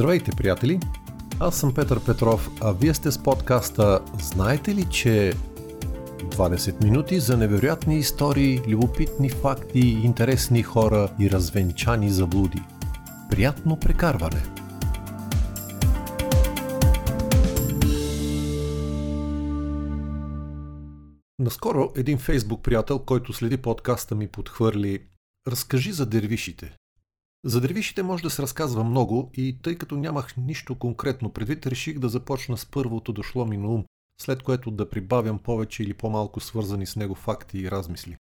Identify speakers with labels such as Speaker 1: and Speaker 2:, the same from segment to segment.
Speaker 1: Здравейте, приятели! Аз съм Петър Петров, а вие сте с подкаста Знаете ли, че 20 минути за невероятни истории, любопитни факти, интересни хора и развенчани заблуди. Приятно прекарване! Наскоро един фейсбук приятел, който следи подкаста ми подхвърли Разкажи за дервишите. За дервишите може да се разказва много и тъй като нямах нищо конкретно предвид, реших да започна с първото дошло ми на ум, след което да прибавям повече или по-малко свързани с него факти и размисли.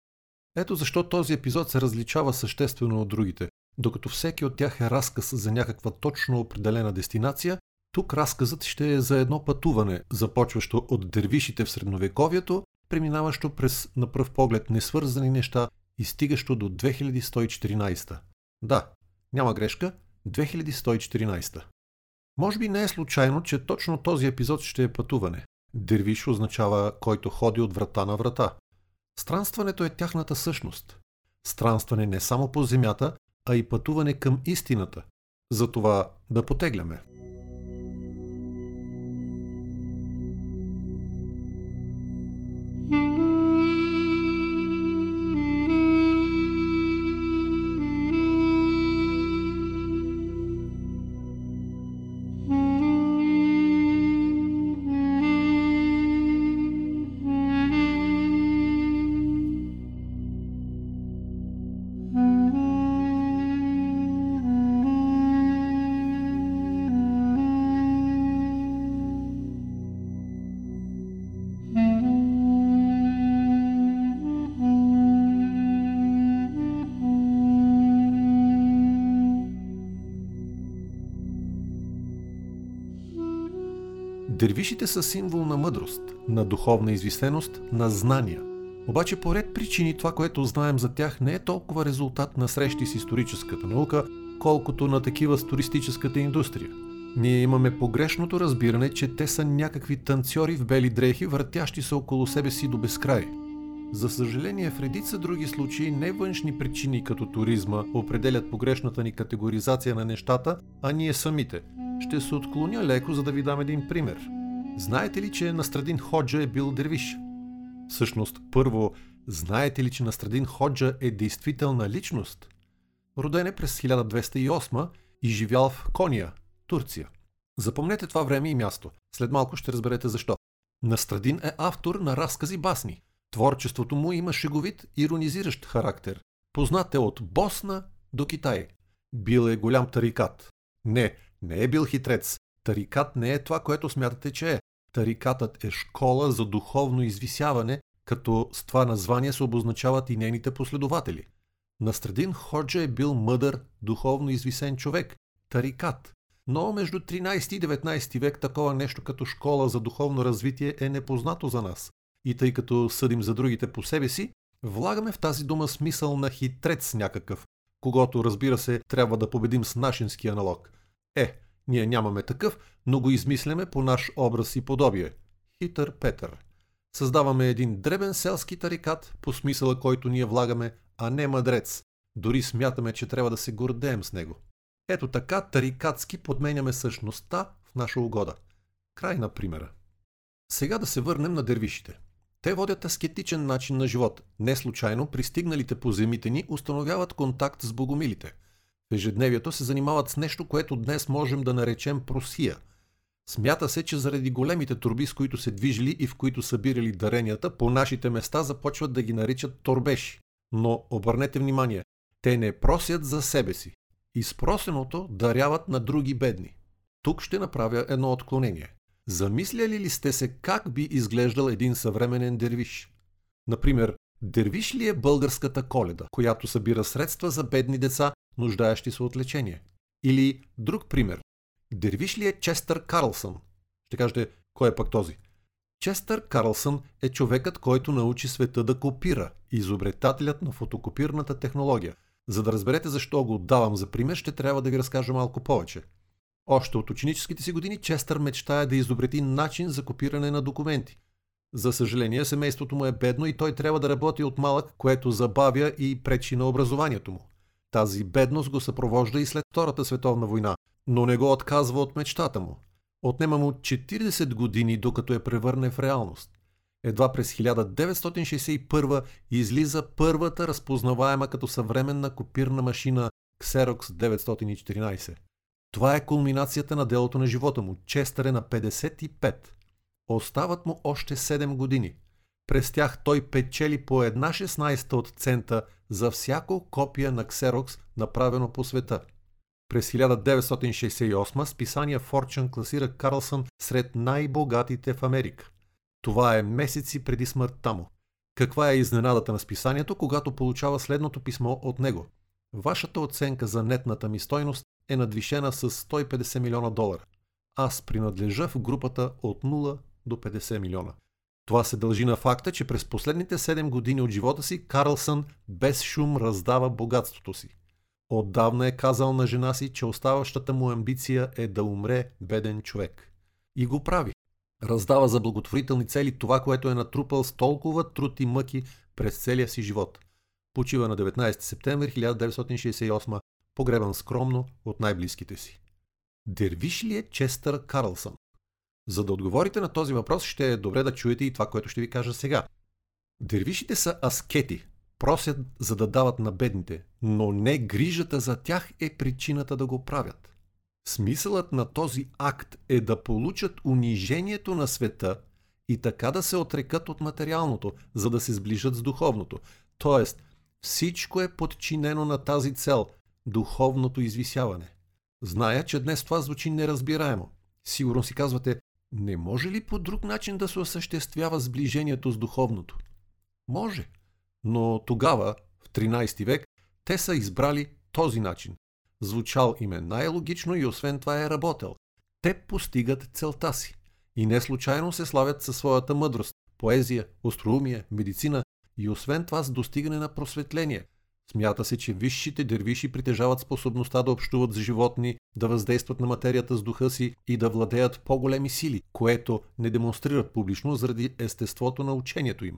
Speaker 1: Ето защо този епизод се различава съществено от другите. Докато всеки от тях е разказ за някаква точно определена дестинация, тук разказът ще е за едно пътуване, започващо от дервишите в средновековието, преминаващо през на пръв поглед несвързани неща и стигащо до 2114. Да, няма грешка, 2114. Може би не е случайно, че точно този епизод ще е пътуване. Дервиш означава който ходи от врата на врата. Странстването е тяхната същност. Странстване не само по земята, а и пътуване към истината. Затова да потегляме. Дервишите са символ на мъдрост, на духовна извисеност, на знания. Обаче по ред причини това, което знаем за тях, не е толкова резултат на срещи с историческата наука, колкото на такива с туристическата индустрия. Ние имаме погрешното разбиране, че те са някакви танцори в бели дрехи, въртящи се около себе си до безкрай. За съжаление, в редица други случаи не външни причини като туризма определят погрешната ни категоризация на нещата, а ние самите – ще се отклоня леко, за да ви дам един пример. Знаете ли, че Настрадин Ходжа е бил дервиш? Всъщност, първо, знаете ли, че Настрадин Ходжа е действителна личност? Роден е през 1208 и живял в Кония, Турция. Запомнете това време и място. След малко ще разберете защо. Настрадин е автор на разкази басни. Творчеството му има шеговит, иронизиращ характер. Познат е от Босна до Китай. Бил е голям тарикат. Не, не е бил хитрец. Тарикат не е това, което смятате, че е. Тарикатът е школа за духовно извисяване, като с това название се обозначават и нейните последователи. Настрадин Ходжа е бил мъдър, духовно извисен човек. Тарикат. Но между 13 и 19 век такова нещо като школа за духовно развитие е непознато за нас. И тъй като съдим за другите по себе си, влагаме в тази дума смисъл на хитрец някакъв, когато разбира се трябва да победим с нашински аналог – е, ние нямаме такъв, но го измисляме по наш образ и подобие. Хитър Петър. Създаваме един дребен селски тарикат, по смисъла който ние влагаме, а не мъдрец. Дори смятаме, че трябва да се гордеем с него. Ето така тарикатски подменяме същността в наша угода. Край на примера. Сега да се върнем на дервишите. Те водят аскетичен начин на живот. Не случайно пристигналите по земите ни установяват контакт с богомилите – в ежедневието се занимават с нещо, което днес можем да наречем просия. Смята се, че заради големите турби, с които се движили и в които събирали даренията, по нашите места започват да ги наричат торбеши. Но обърнете внимание, те не просят за себе си. Изпросеното даряват на други бедни. Тук ще направя едно отклонение. Замисляли ли сте се как би изглеждал един съвременен дервиш? Например, дервиш ли е българската коледа, която събира средства за бедни деца нуждаещи се от лечение. Или друг пример. Дервиш ли е Честър Карлсън? Ще кажете, кой е пък този? Честър Карлсън е човекът, който научи света да копира, изобретателят на фотокопирната технология. За да разберете защо го давам за пример, ще трябва да ви разкажа малко повече. Още от ученическите си години Честър мечтая да изобрети начин за копиране на документи. За съжаление, семейството му е бедно и той трябва да работи от малък, което забавя и пречи на образованието му. Тази бедност го съпровожда и след Втората световна война. но не го отказва от мечтата му. Отнема му 40 години, докато я превърне в реалност. Едва през 1961 излиза първата разпознаваема като съвременна копирна машина Xerox 914. Това е кулминацията на делото на живота му. Честър е на 55. Остават му още 7 години. През тях той печели по една 16 от цента за всяко копие на Xerox, направено по света. През 1968 списание Fortune класира Карлсън сред най-богатите в Америка. Това е месеци преди смъртта му. Каква е изненадата на списанието, когато получава следното писмо от него? Вашата оценка за нетната ми стойност е надвишена с 150 милиона долара. Аз принадлежа в групата от 0 до 50 милиона. Това се дължи на факта, че през последните 7 години от живота си Карлсън без шум раздава богатството си. Отдавна е казал на жена си, че оставащата му амбиция е да умре беден човек. И го прави. Раздава за благотворителни цели това, което е натрупал с толкова труд и мъки през целия си живот. Почива на 19 септември 1968, погребан скромно от най-близките си. Дервиш ли е Честър Карлсън? За да отговорите на този въпрос, ще е добре да чуете и това, което ще ви кажа сега. Дервишите са аскети, просят за да дават на бедните, но не грижата за тях е причината да го правят. Смисълът на този акт е да получат унижението на света и така да се отрекат от материалното, за да се сближат с духовното. Тоест, всичко е подчинено на тази цел – духовното извисяване. Зная, че днес това звучи неразбираемо. Сигурно си казвате, не може ли по друг начин да се осъществява сближението с духовното? Може. Но тогава, в 13 век, те са избрали този начин. Звучал им е най-логично и освен това е работел. Те постигат целта си. И не случайно се славят със своята мъдрост, поезия, остроумие, медицина и освен това с достигане на просветление. Смята се, че висшите дервиши притежават способността да общуват с животни, да въздействат на материята с духа си и да владеят по-големи сили, което не демонстрират публично заради естеството на учението им.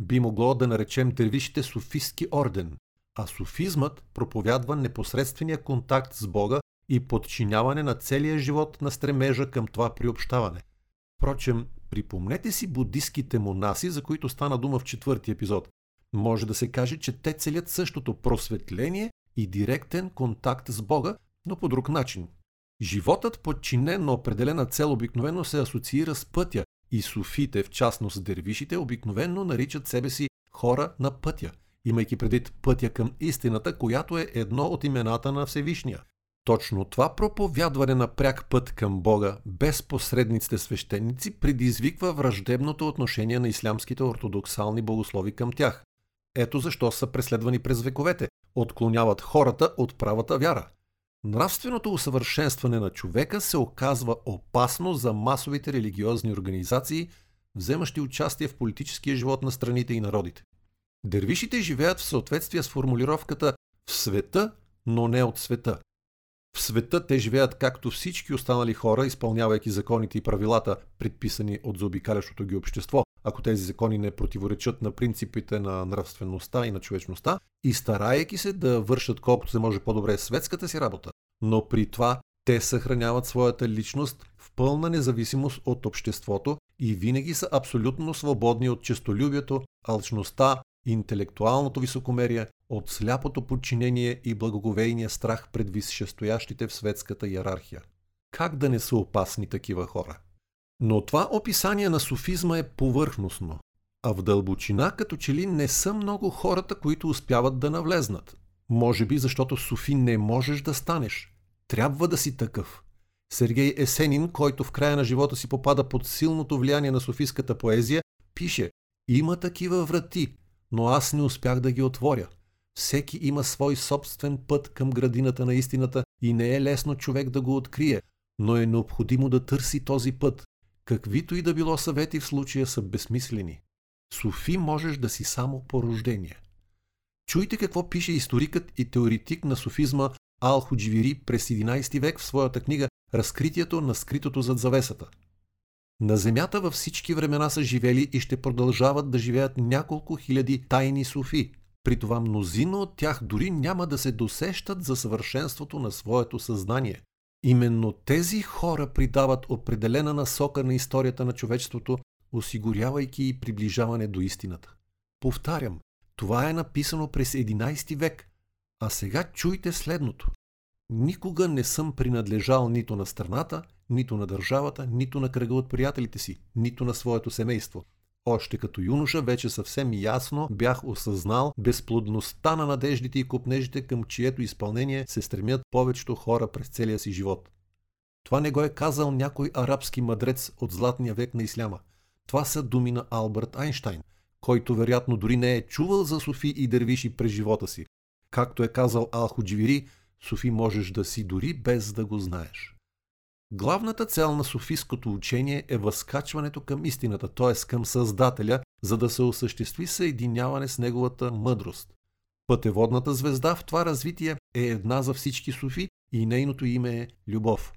Speaker 1: Би могло да наречем дервишите софистски орден, а софизмът проповядва непосредствения контакт с Бога и подчиняване на целия живот на стремежа към това приобщаване. Впрочем, припомнете си буддистските монаси, за които стана дума в четвърти епизод. Може да се каже, че те целят същото просветление и директен контакт с Бога, но по друг начин. Животът подчинен на определена цел обикновено се асоциира с пътя и суфите, в частност дервишите, обикновено наричат себе си хора на пътя, имайки предвид пътя към истината, която е едно от имената на Всевишния. Точно това проповядване на пряк път към Бога, без посредниците свещеници, предизвиква враждебното отношение на ислямските ортодоксални богослови към тях. Ето защо са преследвани през вековете, отклоняват хората от правата вяра. Нравственото усъвършенстване на човека се оказва опасно за масовите религиозни организации, вземащи участие в политическия живот на страните и народите. Дервишите живеят в съответствие с формулировката в света, но не от света. В света те живеят както всички останали хора, изпълнявайки законите и правилата, предписани от заобикалящото ги общество, ако тези закони не противоречат на принципите на нравствеността и на човечността, и старайки се да вършат колкото се може по-добре светската си работа. Но при това те съхраняват своята личност в пълна независимост от обществото и винаги са абсолютно свободни от честолюбието, алчността, интелектуалното високомерие, от сляпото подчинение и благоговейния страх пред висшестоящите в светската иерархия. Как да не са опасни такива хора? Но това описание на софизма е повърхностно, а в дълбочина като че ли не са много хората, които успяват да навлезнат. Може би защото Софи не можеш да станеш. Трябва да си такъв. Сергей Есенин, който в края на живота си попада под силното влияние на софийската поезия, пише «Има такива врати, но аз не успях да ги отворя. Всеки има свой собствен път към градината на истината и не е лесно човек да го открие, но е необходимо да търси този път. Каквито и да било съвети в случая са безсмислени. Софи можеш да си само по рождение. Чуйте какво пише историкът и теоретик на софизма Ал Худживири през 11 век в своята книга Разкритието на скритото зад завесата – на Земята във всички времена са живели и ще продължават да живеят няколко хиляди тайни суфи. При това мнозина от тях дори няма да се досещат за съвършенството на своето съзнание. Именно тези хора придават определена насока на историята на човечеството, осигурявайки и приближаване до истината. Повтарям, това е написано през 11 век, а сега чуйте следното. Никога не съм принадлежал нито на страната, нито на държавата, нито на кръга от приятелите си, нито на своето семейство. Още като юноша вече съвсем ясно бях осъзнал безплодността на надеждите и купнежите, към чието изпълнение се стремят повечето хора през целия си живот. Това не го е казал някой арабски мъдрец от златния век на исляма. Това са думи на Алберт Айнштайн, който вероятно дори не е чувал за Софи и дървиши през живота си. Както е казал Алхудживири, Софи можеш да си дори без да го знаеш. Главната цел на софийското учение е възкачването към истината, т.е. към Създателя, за да се осъществи съединяване с неговата мъдрост. Пътеводната звезда в това развитие е една за всички софи и нейното име е любов.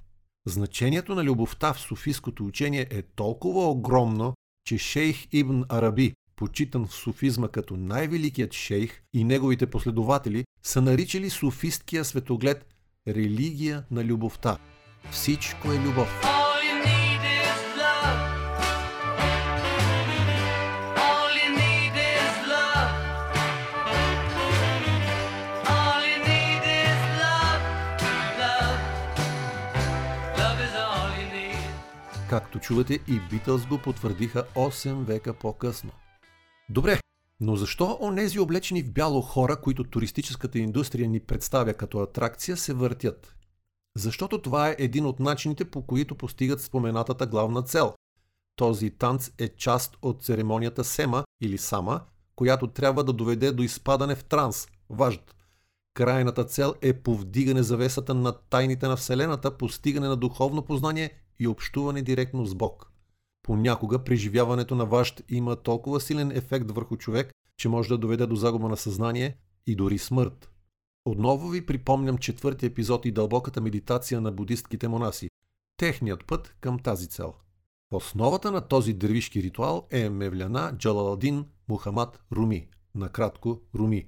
Speaker 1: Значението на любовта в софийското учение е толкова огромно, че шейх Ибн Араби, почитан в суфизма като най-великият шейх и неговите последователи, са наричали суфисткия светоглед религия на любовта. Всичко е любов. Както чувате, и Битълс го потвърдиха 8 века по-късно. Добре, но защо онези облечени в бяло хора, които туристическата индустрия ни представя като атракция, се въртят? Защото това е един от начините, по които постигат споменатата главна цел. Този танц е част от церемонията Сема или Сама, която трябва да доведе до изпадане в транс, важд. Крайната цел е повдигане завесата на тайните на Вселената, постигане на духовно познание и общуване директно с Бог. Понякога преживяването на важд има толкова силен ефект върху човек, че може да доведе до загуба на съзнание и дори смърт. Отново ви припомням четвърти епизод и дълбоката медитация на будистките монаси. Техният път към тази цел. В основата на този дървишки ритуал е Мевляна Джалаладин Мухамад Руми, накратко Руми.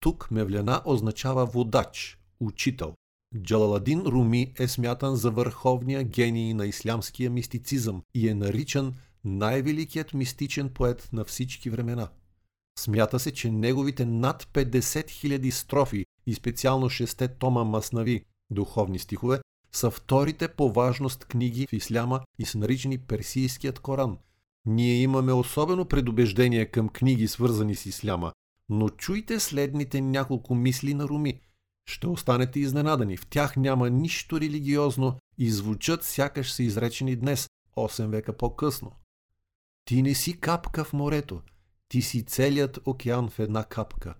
Speaker 1: Тук Мевляна означава водач, учител. Джалаладин Руми е смятан за върховния гений на ислямския мистицизъм и е наричан най-великият мистичен поет на всички времена. Смята се, че неговите над 50 000 строфи и специално 6 тома маснави духовни стихове са вторите по важност книги в исляма и са наричани Персийският Коран. Ние имаме особено предубеждение към книги свързани с исляма, но чуйте следните няколко мисли на Руми – ще останете изненадани. В тях няма нищо религиозно и звучат сякаш са изречени днес, 8 века по-късно. Ти не си капка в морето, ти си целият океан в една капка.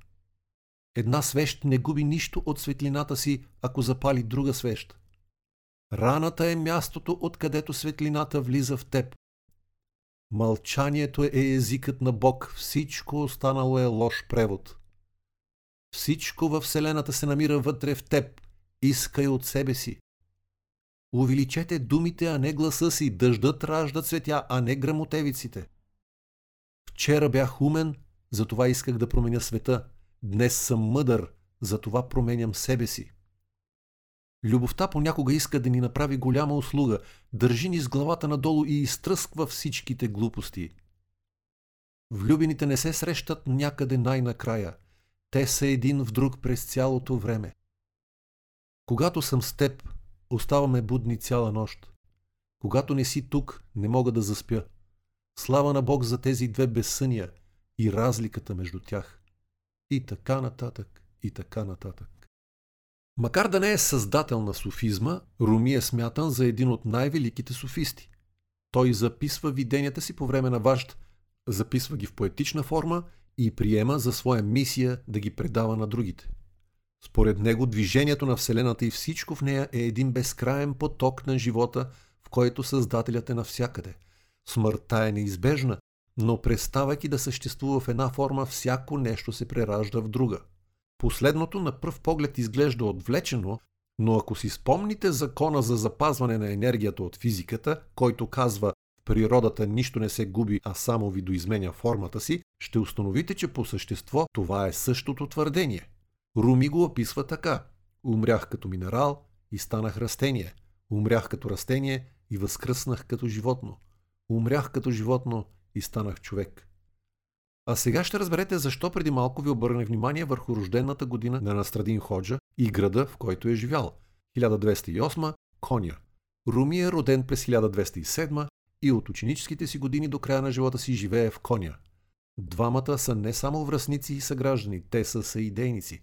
Speaker 1: Една свещ не губи нищо от светлината си, ако запали друга свещ. Раната е мястото, откъдето светлината влиза в теб. Мълчанието е езикът на Бог, всичко останало е лош превод. Всичко във Вселената се намира вътре в теб. Искай от себе си. Увеличете думите, а не гласа си. Дъждът ражда цветя, а не грамотевиците. Вчера бях умен, затова исках да променя света. Днес съм мъдър, затова променям себе си. Любовта понякога иска да ни направи голяма услуга, държи ни с главата надолу и изтръсква всичките глупости. Влюбените не се срещат някъде най-накрая – те са един в друг през цялото време. Когато съм с теб, оставаме будни цяла нощ. Когато не си тук, не мога да заспя. Слава на Бог за тези две безсъния и разликата между тях. И така нататък, и така нататък. Макар да не е създател на суфизма, Руми е смятан за един от най-великите суфисти. Той записва виденията си по време на важд, записва ги в поетична форма и приема за своя мисия да ги предава на другите. Според него движението на Вселената и всичко в нея е един безкраен поток на живота, в който Създателят е навсякъде. Смъртта е неизбежна, но преставайки да съществува в една форма, всяко нещо се преражда в друга. Последното на пръв поглед изглежда отвлечено, но ако си спомните закона за запазване на енергията от физиката, който казва природата нищо не се губи, а само видоизменя формата си, ще установите, че по същество това е същото твърдение. Руми го описва така. Умрях като минерал и станах растение. Умрях като растение и възкръснах като животно. Умрях като животно и станах човек. А сега ще разберете защо преди малко ви обърнах внимание върху рождената година на Настрадин Ходжа и града, в който е живял. 1208 Коня. Руми е роден през 1207 и от ученическите си години до края на живота си живее в Коня. Двамата са не само връзници и съграждани, те са съидейници.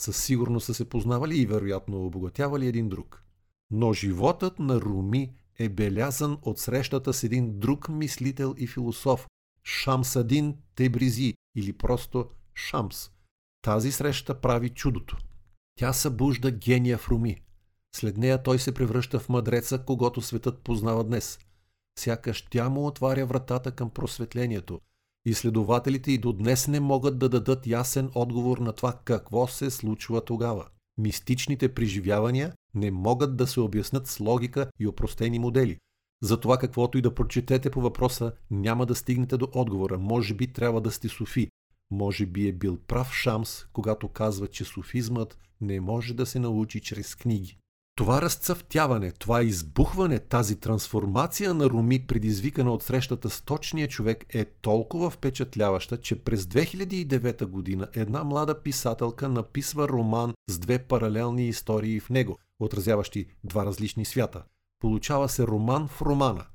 Speaker 1: Със сигурност са се познавали и вероятно обогатявали един друг. Но животът на Руми е белязан от срещата с един друг мислител и философ, Шамсадин Тебризи или просто Шамс. Тази среща прави чудото. Тя събужда гения в Руми. След нея той се превръща в мъдреца, когато светът познава днес. Сякаш тя му отваря вратата към просветлението. Изследователите и до днес не могат да дадат ясен отговор на това какво се случва тогава. Мистичните преживявания не могат да се обяснат с логика и опростени модели. За това каквото и да прочетете по въпроса, няма да стигнете до отговора. Може би трябва да сте суфи. Може би е бил прав Шамс, когато казва, че суфизмът не може да се научи чрез книги. Това разцъфтяване, това избухване, тази трансформация на Руми, предизвикана от срещата с точния човек, е толкова впечатляваща, че през 2009 година една млада писателка написва роман с две паралелни истории в него, отразяващи два различни свята. Получава се роман в романа.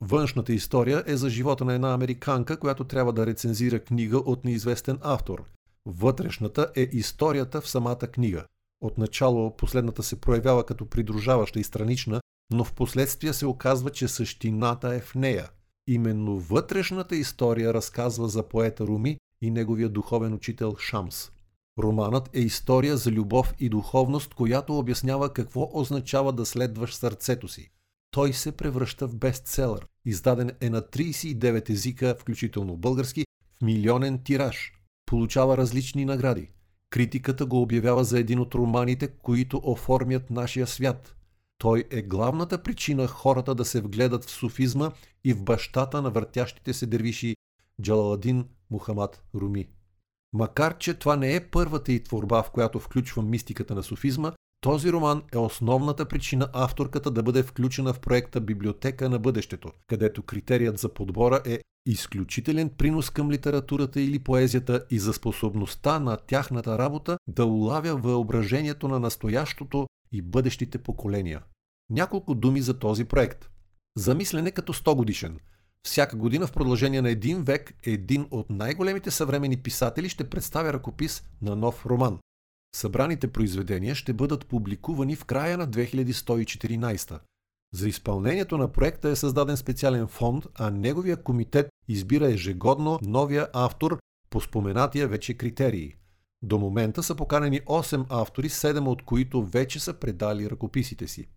Speaker 1: Външната история е за живота на една американка, която трябва да рецензира книга от неизвестен автор. Вътрешната е историята в самата книга – Отначало последната се проявява като придружаваща и странична, но в последствие се оказва, че същината е в нея. Именно вътрешната история разказва за поета Руми и неговия духовен учител Шамс. Романът е история за любов и духовност, която обяснява какво означава да следваш сърцето си. Той се превръща в бестселър. Издаден е на 39 езика, включително български, в милионен тираж. Получава различни награди. Критиката го обявява за един от романите, които оформят нашия свят. Той е главната причина хората да се вгледат в суфизма и в бащата на въртящите се дервиши Джалаладин Мухамад Руми. Макар, че това не е първата и творба, в която включва мистиката на суфизма, този роман е основната причина авторката да бъде включена в проекта Библиотека на бъдещето, където критерият за подбора е изключителен принос към литературата или поезията и за способността на тяхната работа да улавя въображението на настоящото и бъдещите поколения. Няколко думи за този проект. Замислене като 100 годишен. Всяка година в продължение на един век един от най-големите съвремени писатели ще представя ръкопис на нов роман. Събраните произведения ще бъдат публикувани в края на 2114. За изпълнението на проекта е създаден специален фонд, а неговия комитет избира ежегодно новия автор по споменатия вече критерии. До момента са поканени 8 автори, 7 от които вече са предали ръкописите си.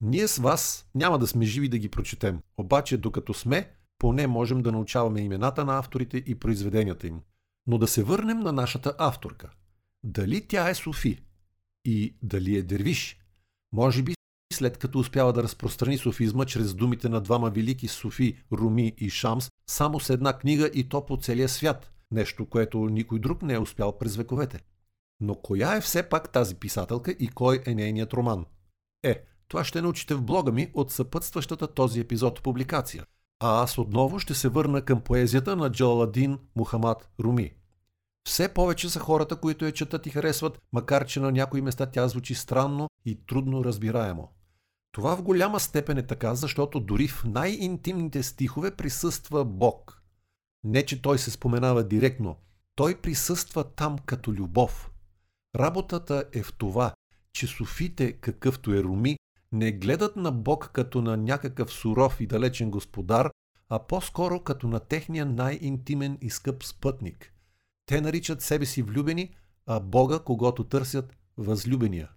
Speaker 1: Ние с вас няма да сме живи да ги прочетем, обаче докато сме, поне можем да научаваме имената на авторите и произведенията им. Но да се върнем на нашата авторка. Дали тя е Софи? И дали е дервиш? Може би след като успява да разпространи софизма чрез думите на двама велики Софи, Руми и Шамс, само с една книга и то по целия свят, нещо, което никой друг не е успял през вековете. Но коя е все пак тази писателка и кой е нейният роман? Е, това ще научите в блога ми от съпътстващата този епизод публикация. А аз отново ще се върна към поезията на Джалаладин Мухамад Руми. Все повече са хората, които я четат и харесват, макар че на някои места тя звучи странно и трудно разбираемо. Това в голяма степен е така, защото дори в най-интимните стихове присъства Бог. Не, че той се споменава директно, той присъства там като любов. Работата е в това, че суфите, какъвто е Руми, не гледат на Бог като на някакъв суров и далечен господар, а по-скоро като на техния най-интимен и скъп спътник. Те наричат себе си влюбени, а Бога, когато търсят, възлюбения.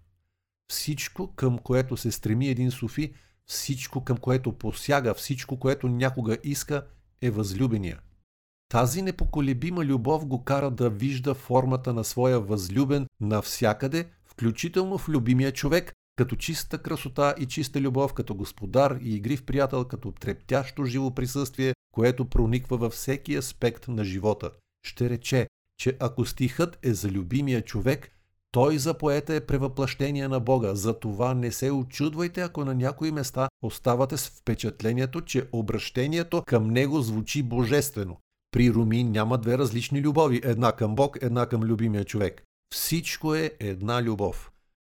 Speaker 1: Всичко, към което се стреми един суфи, всичко, към което посяга, всичко, което някога иска, е възлюбения. Тази непоколебима любов го кара да вижда формата на своя възлюбен навсякъде, включително в любимия човек, като чиста красота и чиста любов, като господар и игрив приятел, като трептящо живо присъствие, което прониква във всеки аспект на живота. Ще рече, че ако стихът е за любимия човек, Той за поета е превъплъщение на Бога, затова не се очудвайте, ако на някои места оставате с впечатлението, че обращението към него звучи божествено. При Руми няма две различни любови, една към Бог, една към любимия човек. Всичко е една любов.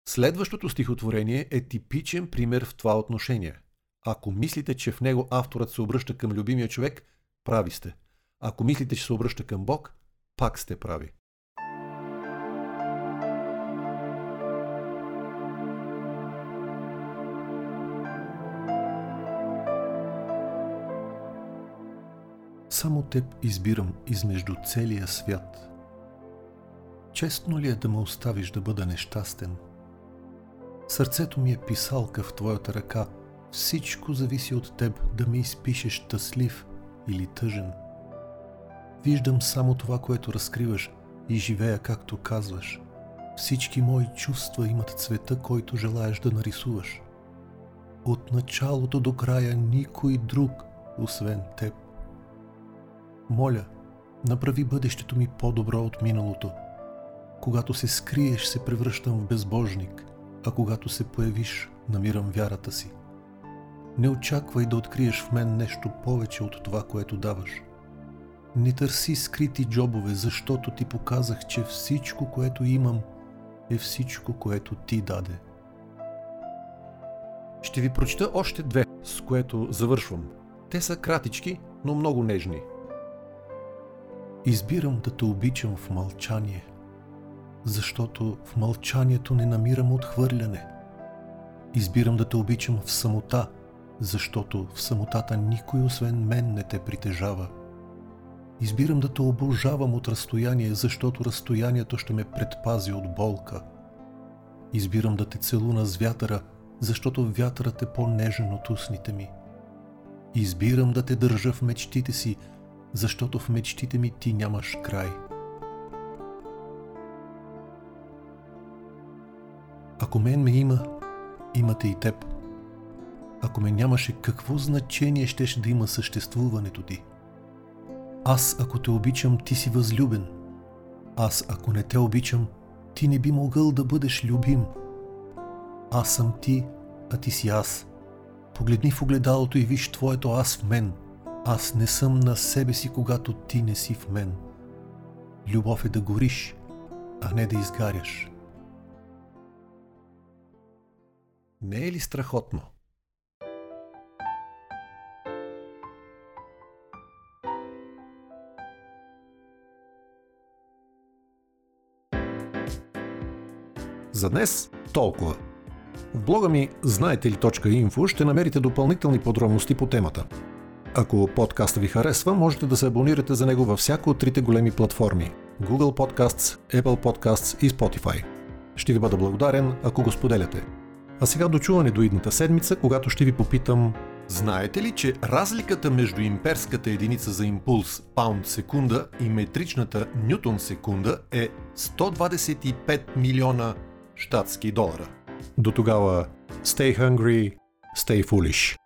Speaker 1: Следващото стихотворение е типичен пример в това отношение. Ако мислите, че в него авторът се обръща към любимия човек, прави сте. Ако мислите, че се обръща към Бог, пак сте прави. Само теб избирам измежду целия свят. Честно ли е да ме оставиш да бъда нещастен? Сърцето ми е писалка в твоята ръка. Всичко зависи от теб да ме изпишеш щастлив или тъжен. Виждам само това, което разкриваш и живея както казваш. Всички мои чувства имат цвета, който желаеш да нарисуваш. От началото до края никой друг, освен теб. Моля, направи бъдещето ми по-добро от миналото. Когато се скриеш, се превръщам в безбожник, а когато се появиш, намирам вярата си. Не очаквай да откриеш в мен нещо повече от това, което даваш. Не търси скрити джобове, защото ти показах, че всичко, което имам, е всичко, което ти даде. Ще ви прочета още две, с което завършвам. Те са кратички, но много нежни. Избирам да те обичам в мълчание, защото в мълчанието не намирам отхвърляне. Избирам да те обичам в самота, защото в самотата никой освен мен не те притежава. Избирам да те обожавам от разстояние, защото разстоянието ще ме предпази от болка. Избирам да те целуна с вятъра, защото вятърът е по-нежен от устните ми. Избирам да те държа в мечтите си, защото в мечтите ми ти нямаш край. Ако мен ме има, имате и теб. Ако ме нямаше, какво значение щеше да има съществуването ти? Аз, ако те обичам, ти си възлюбен. Аз, ако не те обичам, ти не би могъл да бъдеш любим. Аз съм ти, а ти си аз. Погледни в огледалото и виж твоето аз в мен – аз не съм на себе си, когато ти не си в мен. Любов е да гориш, а не да изгаряш. Не е ли страхотно? За днес толкова. В блога ми знаете ли .info ще намерите допълнителни подробности по темата – ако подкаста ви харесва, можете да се абонирате за него във всяко от трите големи платформи – Google Podcasts, Apple Podcasts и Spotify. Ще ви бъда благодарен, ако го споделяте. А сега дочуване до идната седмица, когато ще ви попитам Знаете ли, че разликата между имперската единица за импулс паунд секунда и метричната нютон секунда е 125 милиона щатски долара? До тогава, stay hungry, stay foolish.